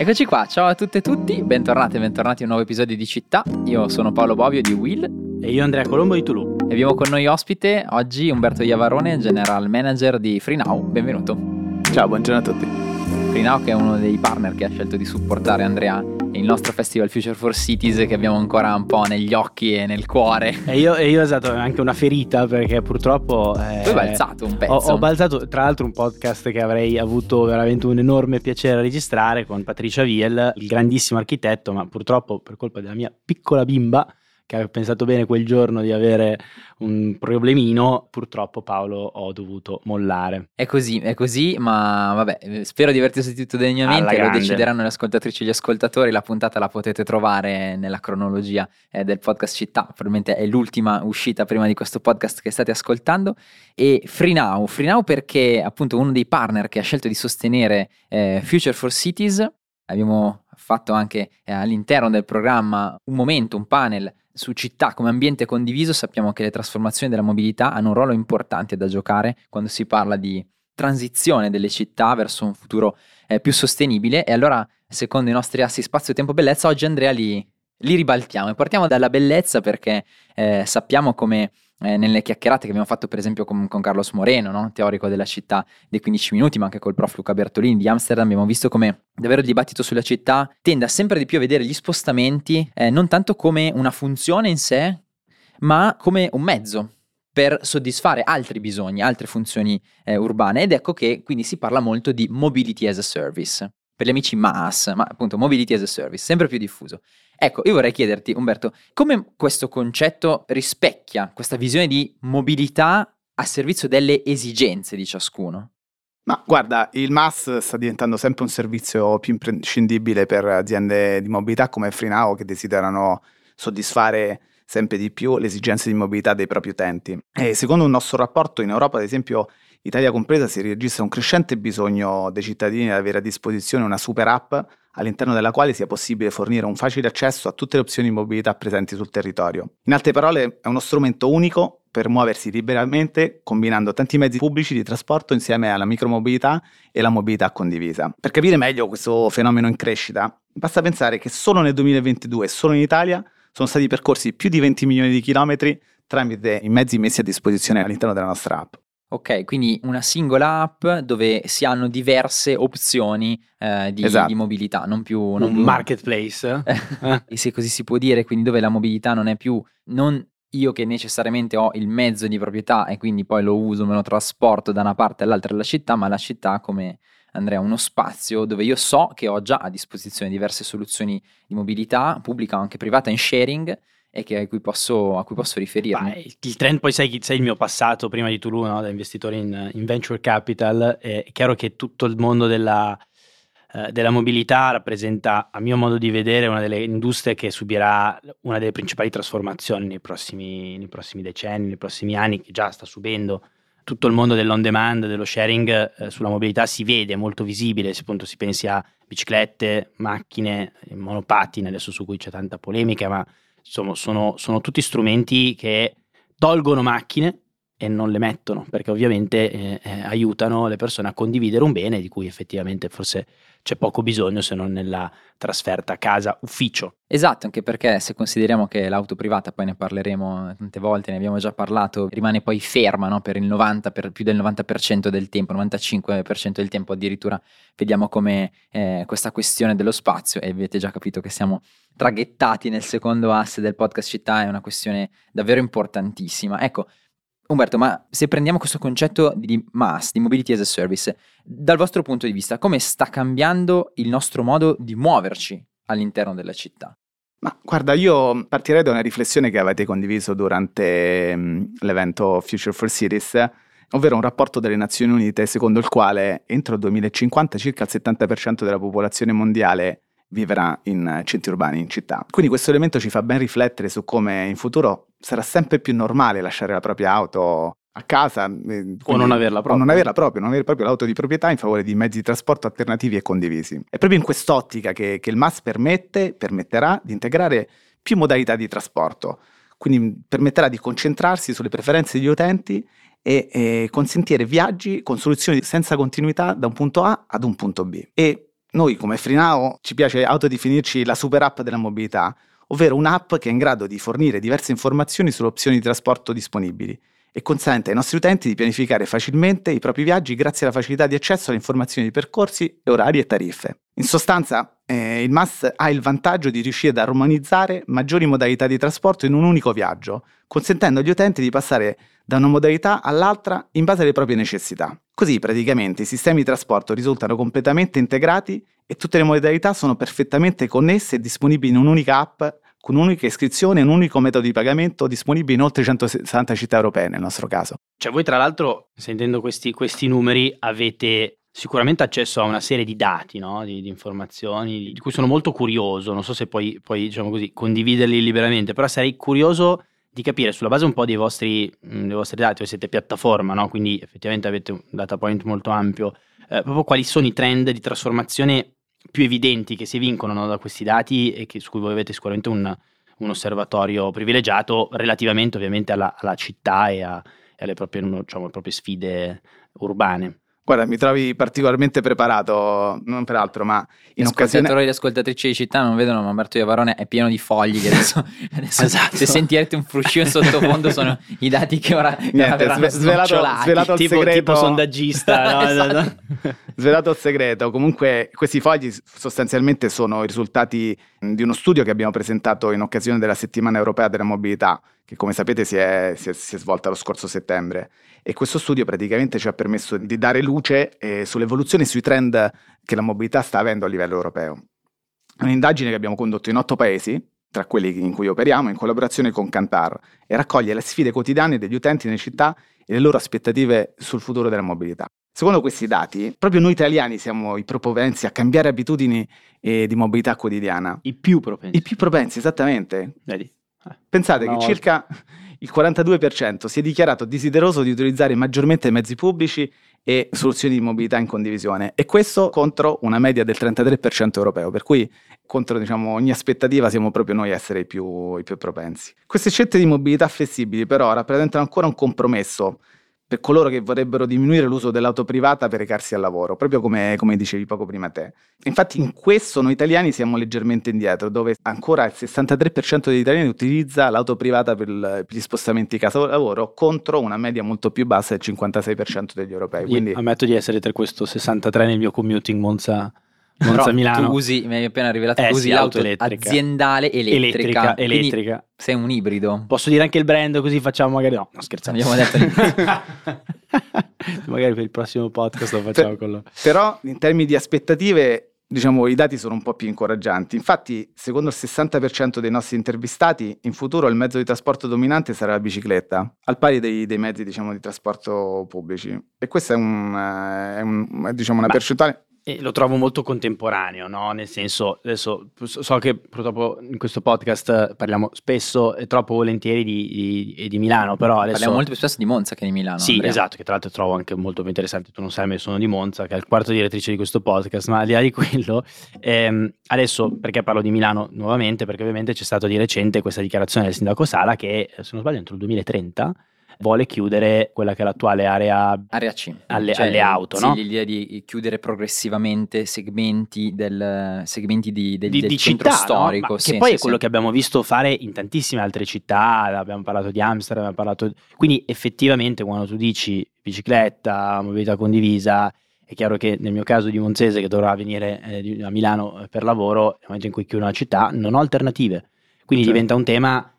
Eccoci qua, ciao a tutte e tutti, bentornati e bentornati a un nuovo episodio di Città. Io sono Paolo Bovio di Will. E io Andrea Colombo di Tulu. E abbiamo con noi ospite oggi Umberto Iavarone, General Manager di FreeNow. Benvenuto. Ciao, buongiorno a tutti. FreeNow che è uno dei partner che ha scelto di supportare Andrea il nostro festival Future for Cities che abbiamo ancora un po' negli occhi e nel cuore. E io, e io esatto, anche una ferita perché purtroppo... Eh, tu hai balzato un pezzo. Ho, ho, balzato tra l'altro un podcast che avrei avuto veramente un enorme piacere a registrare con Patricia Viel, il grandissimo architetto, ma purtroppo per colpa della mia piccola bimba che aveva pensato bene quel giorno di avere un problemino, purtroppo Paolo ho dovuto mollare. È così, è così, ma vabbè, spero di averti sostituito degnamente, lo decideranno le ascoltatrici e gli ascoltatori, la puntata la potete trovare nella cronologia eh, del podcast Città, probabilmente è l'ultima uscita prima di questo podcast che state ascoltando, e FreeNow, FreeNow perché appunto uno dei partner che ha scelto di sostenere eh, Future for Cities, abbiamo fatto anche eh, all'interno del programma un momento, un panel su città come ambiente condiviso sappiamo che le trasformazioni della mobilità hanno un ruolo importante da giocare quando si parla di transizione delle città verso un futuro eh, più sostenibile. E allora secondo i nostri assi spazio, tempo, bellezza oggi Andrea li, li ribaltiamo. E partiamo dalla bellezza perché eh, sappiamo come eh, nelle chiacchierate che abbiamo fatto per esempio con, con Carlos Moreno, no? teorico della città dei 15 minuti, ma anche col prof Luca Bertolini di Amsterdam, abbiamo visto come davvero il dibattito sulla città tenda sempre di più a vedere gli spostamenti eh, non tanto come una funzione in sé, ma come un mezzo per soddisfare altri bisogni, altre funzioni eh, urbane ed ecco che quindi si parla molto di mobility as a service per gli amici MAS, ma appunto Mobility as a Service, sempre più diffuso. Ecco, io vorrei chiederti, Umberto, come questo concetto rispecchia questa visione di mobilità a servizio delle esigenze di ciascuno? Ma guarda, il MAS sta diventando sempre un servizio più imprescindibile per aziende di mobilità come FreeNow che desiderano soddisfare sempre di più le esigenze di mobilità dei propri utenti. E secondo un nostro rapporto in Europa, ad esempio, Italia compresa, si registra un crescente bisogno dei cittadini di avere a disposizione una super app all'interno della quale sia possibile fornire un facile accesso a tutte le opzioni di mobilità presenti sul territorio. In altre parole, è uno strumento unico per muoversi liberamente combinando tanti mezzi pubblici di trasporto insieme alla micromobilità e la mobilità condivisa. Per capire meglio questo fenomeno in crescita, basta pensare che solo nel 2022, solo in Italia, sono stati percorsi più di 20 milioni di chilometri tramite i mezzi messi a disposizione all'interno della nostra app. Ok, quindi una singola app dove si hanno diverse opzioni eh, di, esatto. di, mobilità, non più... Non un più... marketplace. e se così si può dire, quindi dove la mobilità non è più... Non io che necessariamente ho il mezzo di proprietà e quindi poi lo uso, me lo trasporto da una parte all'altra della città, ma la città come Andrea uno spazio dove io so che ho già a disposizione diverse soluzioni di mobilità pubblica o anche privata in sharing e che, a, cui posso, a cui posso riferirmi. Beh, il trend, poi sai, sai, il mio passato prima di Toulouse, no? da investitore in, in, venture capital, è chiaro che tutto il mondo della, eh, della mobilità rappresenta, a mio modo di vedere, una delle industrie che subirà una delle principali trasformazioni nei prossimi, nei prossimi decenni, nei prossimi anni, che già sta subendo tutto il mondo dell'on demand, dello sharing eh, sulla mobilità si vede, è molto visibile, se appunto si pensi a biciclette, macchine, monopattini, adesso su cui c'è tanta polemica, ma insomma, sono, sono tutti strumenti che tolgono macchine e non le mettono, perché ovviamente eh, eh, aiutano le persone a condividere un bene di cui effettivamente forse c'è poco bisogno se non nella trasferta casa-ufficio. Esatto, anche perché se consideriamo che l'auto privata, poi ne parleremo tante volte, ne abbiamo già parlato, rimane poi ferma no? per il 90, per più del 90% del tempo, 95% del tempo addirittura vediamo come eh, questa questione dello spazio, e avete già capito che siamo traghettati nel secondo asse del podcast città, è una questione davvero importantissima. Ecco, Umberto, ma se prendiamo questo concetto di MAS, di Mobility as a Service, dal vostro punto di vista, come sta cambiando il nostro modo di muoverci all'interno della città? Ma guarda, io partirei da una riflessione che avete condiviso durante um, l'evento Future for Cities, ovvero un rapporto delle Nazioni Unite secondo il quale entro il 2050 circa il 70% della popolazione mondiale vivrà in centri urbani, in città. Quindi questo elemento ci fa ben riflettere su come in futuro sarà sempre più normale lasciare la propria auto a casa eh, o non averla proprio. Non averla proprio, non avere proprio l'auto di proprietà in favore di mezzi di trasporto alternativi e condivisi. È proprio in quest'ottica che, che il MAS permette, permetterà di integrare più modalità di trasporto, quindi permetterà di concentrarsi sulle preferenze degli utenti e, e consentire viaggi con soluzioni senza continuità da un punto A ad un punto B. E noi come Frinao ci piace autodefinirci la super app della mobilità, ovvero un'app che è in grado di fornire diverse informazioni sulle opzioni di trasporto disponibili e consente ai nostri utenti di pianificare facilmente i propri viaggi grazie alla facilità di accesso alle informazioni di percorsi, orari e tariffe. In sostanza, eh, il MAS ha il vantaggio di riuscire ad armonizzare maggiori modalità di trasporto in un unico viaggio, consentendo agli utenti di passare da una modalità all'altra in base alle proprie necessità. Così praticamente i sistemi di trasporto risultano completamente integrati e tutte le modalità sono perfettamente connesse e disponibili in un'unica app con un'unica iscrizione e un unico metodo di pagamento disponibile in oltre 160 città europee nel nostro caso. Cioè voi tra l'altro, sentendo questi, questi numeri, avete sicuramente accesso a una serie di dati, no? di, di, informazioni, di cui sono molto curioso, non so se poi, poi diciamo così, condividerli liberamente, però sarei curioso di capire sulla base un po' dei vostri, dei vostri dati, voi siete piattaforma, no? quindi effettivamente avete un data point molto ampio, eh, proprio quali sono i trend di trasformazione più evidenti che si vincono no, da questi dati e che, su cui voi avete sicuramente un, un osservatorio privilegiato relativamente ovviamente alla, alla città e, a, e alle proprie, diciamo, proprie sfide urbane. Guarda, mi trovi particolarmente preparato, non per altro, ma in Gli occasione... e le ascoltatrici di città non vedono, ma Umberto Iavarone è pieno di fogli che adesso, adesso esatto. se sentirete un fruscio in sottofondo sono i dati che ora, Niente, ora svelato, svelato il tipo, segreto. Tipo sondaggista, no? esatto. svelato il segreto. Comunque questi fogli sostanzialmente sono i risultati di uno studio che abbiamo presentato in occasione della settimana europea della mobilità che come sapete si è, si, è, si è, svolta lo scorso settembre e questo studio praticamente ci ha permesso di dare luce eh, sull'evoluzione e sui trend che la mobilità sta avendo a livello europeo. È un'indagine che abbiamo condotto in otto paesi, tra quelli in cui operiamo, in collaborazione con Cantar, e raccoglie le sfide quotidiane degli utenti nelle città e le loro aspettative sul futuro della mobilità. Secondo questi dati, proprio noi italiani siamo i propensi a cambiare abitudini eh, di mobilità quotidiana. I più propensi. I più propensi, esattamente. Vedi? Pensate che circa il 42% si è dichiarato desideroso di utilizzare maggiormente mezzi pubblici e soluzioni di mobilità in condivisione e questo contro una media del 33% europeo, per cui contro diciamo, ogni aspettativa siamo proprio noi a essere i più, i più propensi. Queste scelte di mobilità flessibili però rappresentano ancora un compromesso per coloro che vorrebbero diminuire l'uso dell'auto privata per recarsi al lavoro, proprio come, come, dicevi poco prima te. Infatti in questo noi italiani siamo leggermente indietro, dove ancora il 63% degli italiani utilizza l'auto privata per, per gli spostamenti casa-lavoro contro una media molto più bassa del 56% degli europei. Quindi... Io ammetto di essere tra questo 63 nel mio commuting Monza Monza Milano. Tu usi, mi hai appena rivelato, eh, usi sì, l'auto elettrica. aziendale elettrica. Elettrica, elettrica. Sei un ibrido. Posso dire anche il brand così facciamo magari no, no scherzando. Abbiamo detto magari per il prossimo podcast lo facciamo per, con lo... Però in termini di aspettative diciamo i dati sono un po' più incoraggianti. Infatti, secondo il 60% dei nostri intervistati, in futuro il mezzo di trasporto dominante sarà la bicicletta, al pari dei, dei mezzi diciamo, di trasporto pubblici. E questa è, un, è, un, è diciamo, una Ma percentuale e lo trovo molto contemporaneo, no? Nel senso, adesso so che purtroppo in questo podcast parliamo spesso e troppo volentieri di, di, di Milano, però adesso... Parliamo molto più spesso di Monza che di Milano. Sì, Andrea. esatto, che tra l'altro trovo anche molto più interessante. Tu non sai, ma io sono di Monza, che è il quarto direttrice di questo podcast, ma al di là di quello, ehm, adesso perché parlo di Milano nuovamente? Perché ovviamente c'è stata di recente questa dichiarazione del sindaco Sala che, se non sbaglio, entro il 2030 vuole chiudere quella che è l'attuale area, area C alle, cioè, alle auto. Sì, no? l'idea di chiudere progressivamente segmenti, del, segmenti di, del, di, del di centro città, storico. No? Sì, che poi sì, è quello che abbiamo visto fare in tantissime altre città, abbiamo parlato di Amsterdam, abbiamo parlato... Quindi effettivamente quando tu dici bicicletta, mobilità condivisa, è chiaro che nel mio caso di Monzese che dovrà venire eh, a Milano per lavoro, nel momento in cui chiudo una città, non ho alternative. Quindi certo. diventa un tema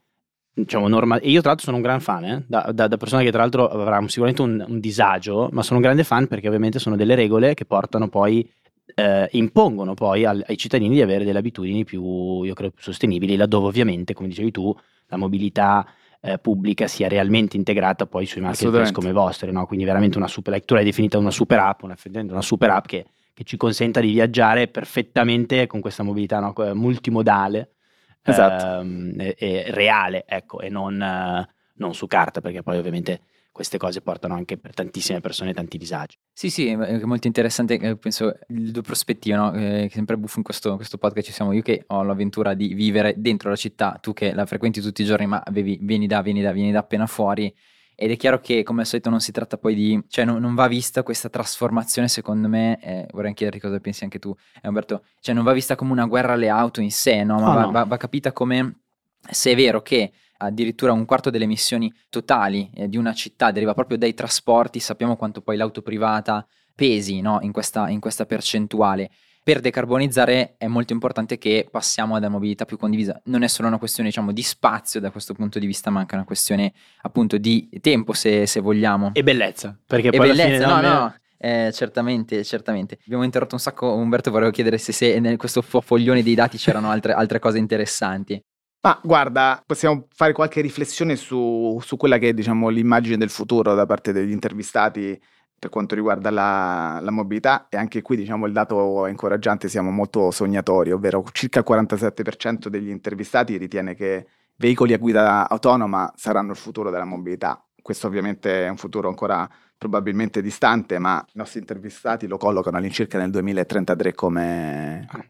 diciamo, norma- e io tra l'altro sono un gran fan, eh? da, da, da, persona che tra l'altro avrà sicuramente un, un, disagio, ma sono un grande fan perché ovviamente sono delle regole che portano poi, eh, impongono poi al, ai cittadini di avere delle abitudini più, io credo, più sostenibili, laddove ovviamente, come dicevi tu, la mobilità eh, pubblica sia realmente integrata poi sui marketplace come i vostri, no? quindi veramente una super, like, tu l'hai definita una super app, una, una super app che, che, ci consenta di viaggiare perfettamente con questa mobilità no? multimodale esatto. ehm, e, e reale, ecco, e non, eh, non su carta, perché poi ovviamente queste cose portano anche per tantissime persone tanti disagi. Sì, sì, è molto interessante, eh, penso, le due prospettive, no? eh, sempre buffo in questo, questo, podcast ci siamo io che ho l'avventura di vivere dentro la città, tu che la frequenti tutti i giorni ma avevi, vieni da, vieni da, vieni da appena fuori, ed è chiaro che come al solito non si tratta poi di, cioè no, non va vista questa trasformazione secondo me, eh, vorrei chiederti cosa pensi anche tu Umberto, cioè non va vista come una guerra alle auto in sé, no? ma oh, va, no. Va, va capita come se è vero che addirittura un quarto delle emissioni totali eh, di una città deriva proprio dai trasporti, sappiamo quanto poi l'auto privata pesi no? in, questa, in questa percentuale per decarbonizzare è molto importante che passiamo ad una mobilità più condivisa. Non è solo una questione, diciamo, di spazio da questo punto di vista, ma anche una questione appunto di tempo, se, se vogliamo. E bellezza, perché e poi bellezza, no, no, no. Eh, certamente, certamente. Abbiamo interrotto un sacco, Umberto, volevo chiedere se, se in questo foglione dei dati c'erano altre, altre cose interessanti. Ma guarda, possiamo fare qualche riflessione su, su quella che è diciamo, l'immagine del futuro da parte degli intervistati per quanto riguarda la, la, mobilità e anche qui diciamo il dato incoraggiante siamo molto sognatori, ovvero circa il 47% degli intervistati ritiene che veicoli a guida autonoma saranno il futuro della mobilità. Questo ovviamente è un futuro ancora probabilmente distante, ma i nostri intervistati lo collocano all'incirca nel 2033 come, ah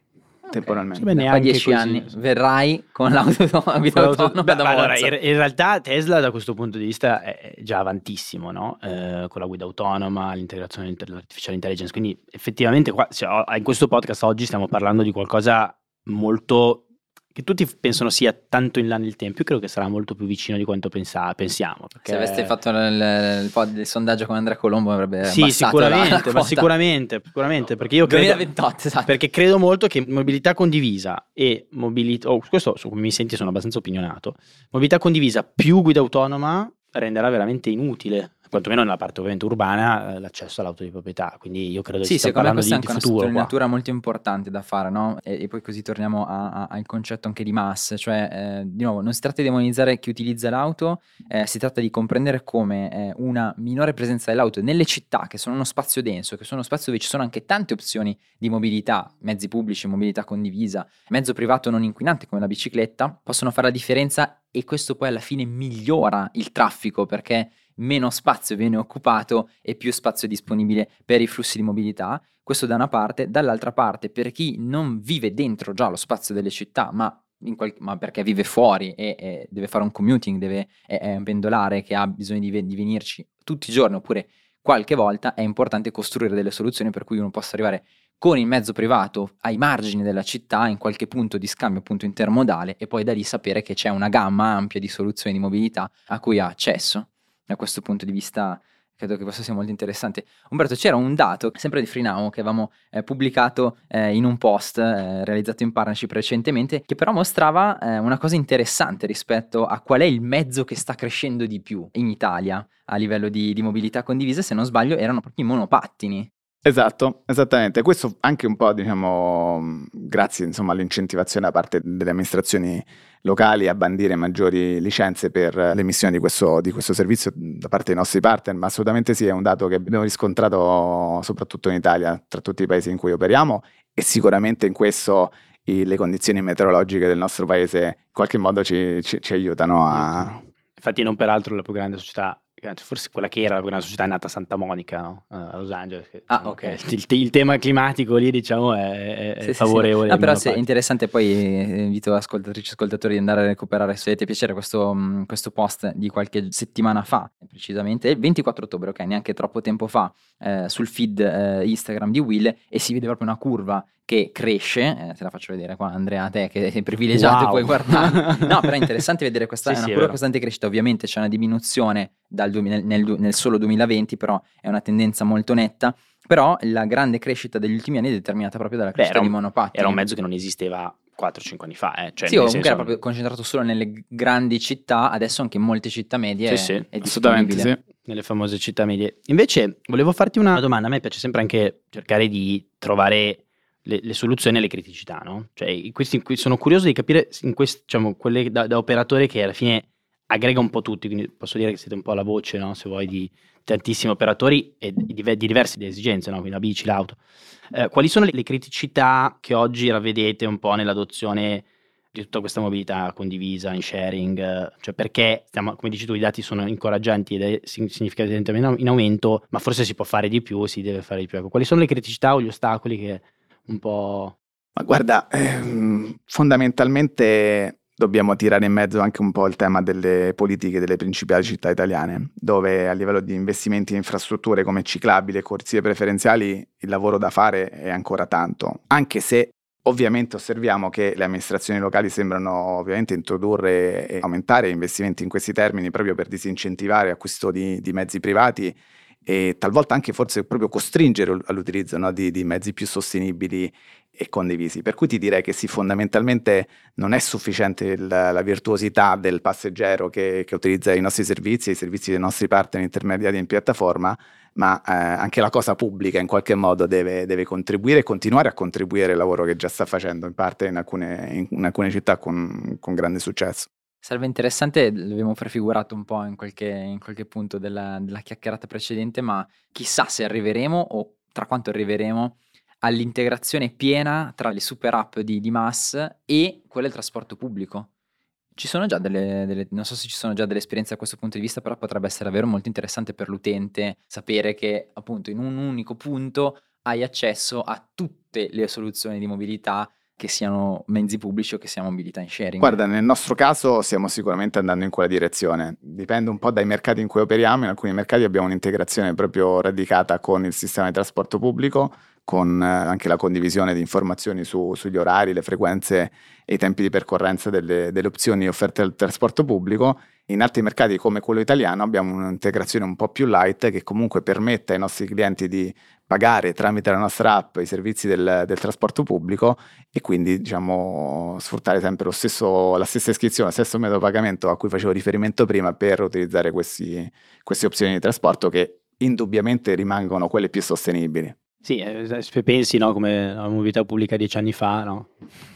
temporalmente. Beh, neanche dieci così. anni verrai con l'auto autonoma. Beh, allora, in, in, realtà Tesla da questo punto di vista è già avantissimo, no? eh, con la guida autonoma, l'integrazione dell'artificial intelligence. Quindi effettivamente qua, cioè, in questo podcast oggi stiamo parlando di qualcosa molto che tutti pensano sia tanto in là nel tempo, io credo che sarà molto più vicino di quanto pensa, pensiamo. Perché... Se aveste fatto il, il, il, sondaggio con Andrea Colombo avrebbe Sì, sicuramente, ma sicuramente, sicuramente, perché io credo, 2028, esatto. perché credo molto che mobilità condivisa e mobilità, oh, questo su cui mi senti sono abbastanza opinionato, mobilità condivisa più guida autonoma renderà veramente inutile quantomeno nella parte ovviamente urbana, eh, l'accesso all'auto di proprietà. Quindi io credo sì, che secondo me questa è anche una sottolineatura molto importante da fare, no? E, e poi così torniamo a, a, al concetto anche di mass, cioè eh, di nuovo non si tratta di demonizzare chi utilizza l'auto, eh, si tratta di comprendere come eh, una minore presenza dell'auto nelle città, che sono uno spazio denso, che sono uno spazio dove ci sono anche tante opzioni di mobilità, mezzi pubblici, mobilità condivisa, mezzo privato non inquinante come la bicicletta, possono fare la differenza e questo poi alla fine migliora il traffico perché meno spazio viene occupato e più spazio è disponibile per i flussi di mobilità. Questo da una parte, dall'altra parte per chi non vive dentro già lo spazio delle città, ma, qual- ma perché vive fuori e, e, deve fare un commuting, deve, è, è pendolare che ha bisogno di, di venirci tutti i giorni oppure qualche volta, è importante costruire delle soluzioni per cui uno possa arrivare con il mezzo privato ai margini della città, in qualche punto di scambio appunto intermodale e poi da lì sapere che c'è una gamma ampia di soluzioni di mobilità a cui ha accesso da questo punto di vista credo che questo sia molto interessante. Umberto, c'era un dato, sempre di FreeNow, che avevamo eh, pubblicato eh, in un post eh, realizzato in partnership recentemente, che però mostrava eh, una cosa interessante rispetto a qual è il mezzo che sta crescendo di più in Italia a livello di, di mobilità condivisa, se non sbaglio erano proprio i monopattini. Esatto, esattamente. Questo anche un po', diciamo, grazie insomma, all'incentivazione da parte delle amministrazioni locali a bandire maggiori licenze per l'emissione di questo, di questo servizio da parte dei nostri partner, ma assolutamente sì, è un dato che abbiamo riscontrato soprattutto in Italia, tra tutti i paesi in cui operiamo e sicuramente in questo i, le condizioni meteorologiche del nostro paese in qualche modo ci, ci, ci aiutano a... Infatti non peraltro la più grande società forse quella che era una società nata a Santa Monica, no? a Los Angeles. ah, diciamo, ok. Il, il, tema climatico lì, diciamo, è, è sì, favorevole. Sì, sì. No, però è interessante, poi eh, invito ascoltatrici e ascoltatori di andare a recuperare, se avete piacere, questo, mm, questo, post di qualche settimana fa, precisamente, il 24 ottobre, ok, neanche troppo tempo fa, eh, sul feed eh, Instagram di Will, e si vede proprio una curva che cresce, eh, te la faccio vedere qua Andrea, te che sei privilegiato wow. e puoi guardare. No, però è interessante vedere questa sì, è una sì, costante crescita, ovviamente c'è una diminuzione dal 2000, nel, nel, solo 2020, però è una tendenza molto netta. Però la grande crescita degli ultimi anni è determinata proprio dalla crescita Beh, di monopattini. Era un mezzo che non esisteva 4-5 anni fa. Eh. Cioè, sì, comunque senso... era proprio concentrato solo nelle grandi città, adesso anche in molte città medie sì, è, sì, è assolutamente sì. Nelle famose città medie. Invece, volevo farti una domanda. A me piace sempre anche cercare di trovare le, le, soluzioni alle criticità, no? Cioè, questi, sono curioso di capire in questi, diciamo, quelle da, da, operatore che alla fine aggrega un po' tutti, quindi posso dire che siete un po' la voce, no? Se vuoi, di tantissimi operatori e di, di diverse esigenze, no? Quindi la bici, l'auto. Eh, quali sono le, le criticità che oggi ravvedete un po' nell'adozione di tutta questa mobilità condivisa, in sharing, cioè perché, stiamo, come dici tu, i dati sono incoraggianti ed è significativamente in aumento, ma forse si può fare di più, si deve fare di più. Ecco, quali sono le criticità o gli ostacoli che un po'... Ma guarda, ehm, fondamentalmente dobbiamo tirare in mezzo anche un po' il tema delle politiche delle principali città italiane, dove a livello di investimenti in infrastrutture come ciclabili e corsie preferenziali il lavoro da fare è ancora tanto, anche se Ovviamente osserviamo che le amministrazioni locali sembrano ovviamente introdurre e aumentare investimenti in questi termini proprio per disincentivare l'acquisto di, di mezzi privati e talvolta anche forse proprio costringere all'utilizzo no, di, di, mezzi più sostenibili e condivisi. Per cui ti direi che sì, fondamentalmente non è sufficiente il, la virtuosità del passeggero che, che, utilizza i nostri servizi, i servizi dei nostri partner intermediari in piattaforma, ma eh, anche la cosa pubblica in qualche modo deve, deve, contribuire e continuare a contribuire al lavoro che già sta facendo in parte in alcune, in alcune città con, con grande successo. Sarebbe interessante, l'abbiamo prefigurato un po' in qualche, in qualche punto della, della, chiacchierata precedente, ma chissà se arriveremo o tra quanto arriveremo all'integrazione piena tra le super app di, di Mass e quelle del trasporto pubblico. Ci sono già delle, delle, non so se ci sono già delle esperienze da questo punto di vista, però potrebbe essere davvero molto interessante per l'utente sapere che appunto in un unico punto hai accesso a tutte le soluzioni di mobilità che siano mezzi pubblici o che sia mobilità in sharing? Guarda, nel nostro caso stiamo sicuramente andando in quella direzione. Dipende un po' dai mercati in cui operiamo. In alcuni mercati abbiamo un'integrazione proprio radicata con il sistema di trasporto pubblico, con eh, anche la condivisione di informazioni su, sugli orari, le frequenze e i tempi di percorrenza delle, delle opzioni offerte dal trasporto pubblico. In altri mercati come quello italiano abbiamo un'integrazione un po' più light che comunque permette ai nostri clienti di pagare tramite la nostra app i servizi del, del trasporto pubblico e quindi diciamo, sfruttare sempre stesso, la stessa iscrizione, lo stesso metodo pagamento a cui facevo riferimento prima per utilizzare questi, queste opzioni di trasporto che indubbiamente rimangono quelle più sostenibili. Sì, eh, se pensi no, come la mobilità pubblica dieci anni fa, no?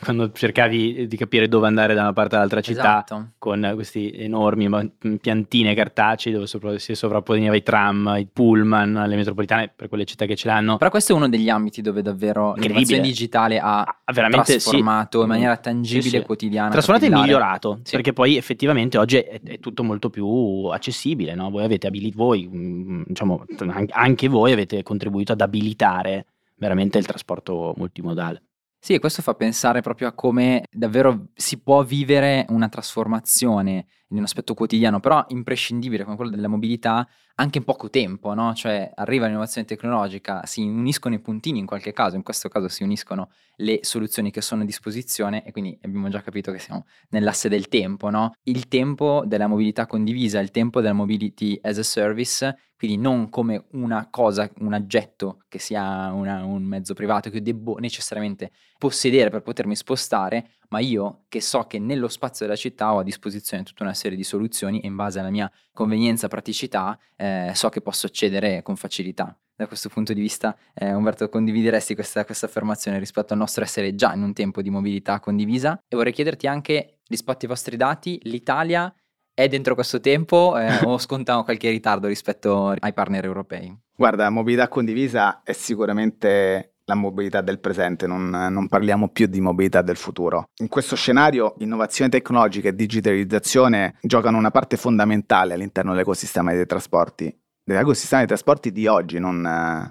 quando cercavi di capire dove andare da una parte all'altra città esatto. con questi enormi piantine cartacei dove sopra, si sovrapponeva i tram, i pullman, le metropolitane per quelle città che ce l'hanno. Però questo è uno degli ambiti dove davvero l'innovazione digitale ha ah, veramente trasformato sì. in maniera tangibile sì, sì. quantidiana. Trasformato e migliorato, perché poi effettivamente oggi è, è tutto molto più accessibile. No? Voi avete abilit- voi, mm, diciamo, anche voi avete contribuito ad abilitare migliorare veramente il trasporto multimodale. Sì, e questo fa pensare proprio a come davvero si può vivere una trasformazione in un aspetto quotidiano, però imprescindibile come quello della mobilità, anche in poco tempo, no? Cioè arriva l'innovazione tecnologica, si uniscono i puntini in qualche caso, in questo caso si uniscono le soluzioni che sono a disposizione e quindi abbiamo già capito che siamo nell'asse del tempo, no? Il tempo della mobilità condivisa, il tempo della mobility as a service quindi non come una cosa, un oggetto che sia una, un mezzo privato che io debbo necessariamente possedere per potermi spostare, ma io che so che nello spazio della città ho a disposizione tutta una serie di soluzioni e in base alla mia convenienza, praticità, eh, so che posso accedere con facilità. Da questo punto di vista, eh, Umberto, condivideresti questa, questa affermazione rispetto al nostro essere già in un tempo di mobilità condivisa? E vorrei chiederti anche, rispetto ai vostri dati, l'Italia è dentro questo tempo eh, o sconta qualche ritardo rispetto ai partner europei? Guarda, mobilità condivisa è sicuramente la mobilità del presente, non, non, parliamo più di mobilità del futuro. In questo scenario innovazione tecnologica e digitalizzazione giocano una parte fondamentale all'interno dell'ecosistema dei trasporti, dell'ecosistema dei trasporti di oggi, non,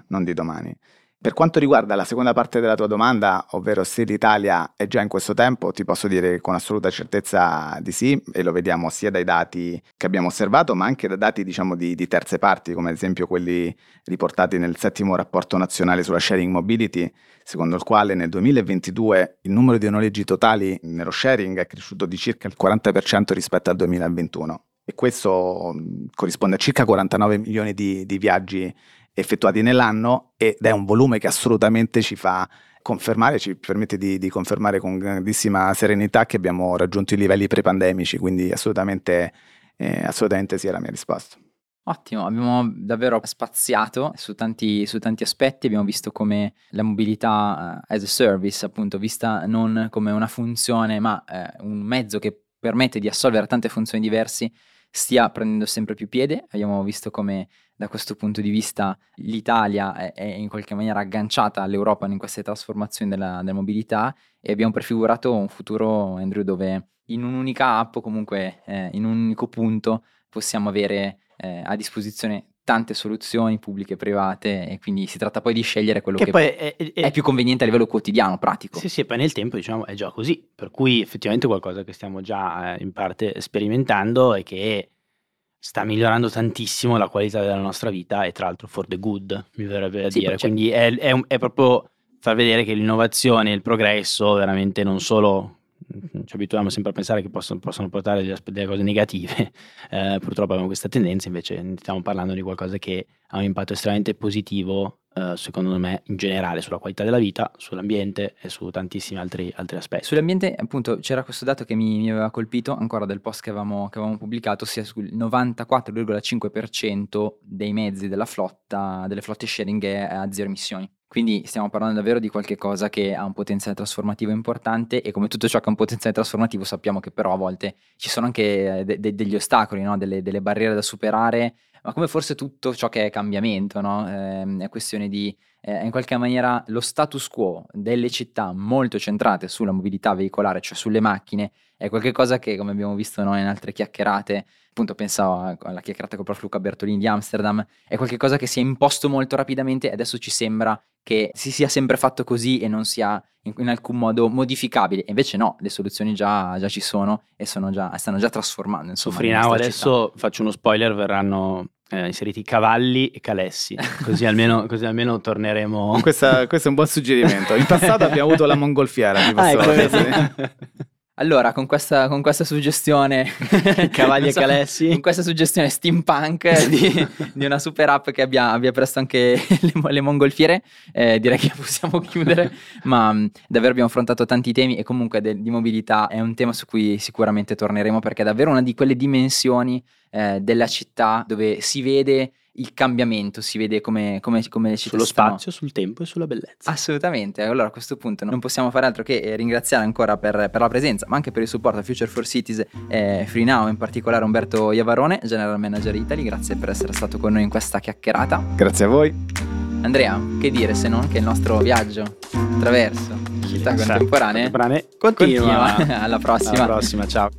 non di domani. Per quanto riguarda la seconda parte della tua domanda, ovvero se l'Italia è già in questo tempo, ti posso dire con assoluta certezza di sì, e lo vediamo sia dai dati che abbiamo osservato, ma anche da dati diciamo, di, di, terze parti, come ad esempio quelli riportati nel settimo rapporto nazionale sulla sharing mobility, secondo il quale nel 2022 il numero di noleggi totali nello sharing è cresciuto di circa il 40% rispetto al 2021 e questo corrisponde a circa 49 milioni di, di viaggi effettuati nell'anno ed è un volume che assolutamente ci fa confermare, ci permette di, di, confermare con grandissima serenità che abbiamo raggiunto i livelli pre-pandemici, quindi assolutamente, eh, assolutamente sì è la mia risposta. Ottimo, abbiamo davvero spaziato su tanti, su tanti, aspetti, abbiamo visto come la mobilità uh, as a service, appunto, vista non come una funzione, ma uh, un mezzo che permette di assolvere tante funzioni diverse, stia prendendo sempre più piede. Abbiamo visto come da questo punto di vista l'Italia è, è in qualche maniera agganciata all'Europa in queste trasformazioni della, della, mobilità e abbiamo prefigurato un futuro, Andrew, dove in un'unica app, comunque eh, in un unico punto, possiamo avere eh, a disposizione tante soluzioni pubbliche e private e quindi si tratta poi di scegliere quello che, che è, è, è, più conveniente a livello quotidiano, pratico. Sì, sì, poi nel tempo diciamo è già così, per cui effettivamente qualcosa che stiamo già eh, in parte sperimentando e che sta migliorando tantissimo la qualità della nostra vita e tra l'altro for the good, mi verrebbe a sì, dire, quindi è, è proprio far vedere che l'innovazione e il progresso veramente non solo ci abituiamo sempre a pensare che possono, possono portare delle, delle, cose negative, eh, purtroppo abbiamo questa tendenza, invece stiamo parlando di qualcosa che ha un impatto estremamente positivo, eh, secondo me, in generale sulla qualità della vita, sull'ambiente e su tantissimi altri, altri aspetti. Sull'ambiente, appunto, c'era questo dato che mi, mi aveva colpito ancora del post che avevamo, che avevamo pubblicato, ossia sul 94,5% dei mezzi della flotta, delle flotte sharing è a zero emissioni. Quindi stiamo parlando davvero di qualcosa che ha un potenziale trasformativo importante e come tutto ciò che ha un potenziale trasformativo sappiamo che però a volte ci sono anche eh, de- de- degli ostacoli, no? delle, delle, barriere da superare, ma come forse tutto ciò che è cambiamento, no? eh, è questione di eh, in qualche maniera lo status quo delle città molto centrate sulla mobilità veicolare, cioè sulle macchine, è qualcosa che come abbiamo visto noi in altre chiacchierate appunto pensavo alla chiacchierata con il prof Luca Bertolini di Amsterdam, è qualcosa che si è imposto molto rapidamente e adesso ci sembra che si sia sempre fatto così e non sia in, in alcun modo modificabile. Invece no, le soluzioni già, già ci sono e sono già, stanno già trasformando. Insomma, Su Frinao adesso città. faccio uno spoiler, verranno eh, inseriti cavalli e calessi, così almeno, così almeno torneremo... Questa, questo è un buon suggerimento. In passato abbiamo avuto la mongolfiera. Ah, ecco, allora, con questa, con questa suggestione, cavalli e calessi, con questa suggestione steampunk di, di, una super app che abbia, abbia presto anche le, le mongolfiere, eh, direi che possiamo chiudere. Ma mh, davvero abbiamo affrontato tanti temi e comunque de, di mobilità è un tema su cui sicuramente torneremo perché è davvero una di quelle dimensioni eh, della città dove si vede il cambiamento, si vede come, come, come le città Sullo spazio, sul tempo e sulla bellezza. Assolutamente, allora a questo punto non possiamo fare altro che eh, ringraziare ancora per, per la presenza, ma anche per il supporto a Future for Cities e Free Now, in particolare Umberto Iavarone, General Manager Italy, grazie per essere stato con noi in questa chiacchierata. Grazie a voi. Andrea, che dire se non che il nostro viaggio attraverso città contemporanee, contemporanee continua. continua. Alla prossima. Alla prossima, ciao.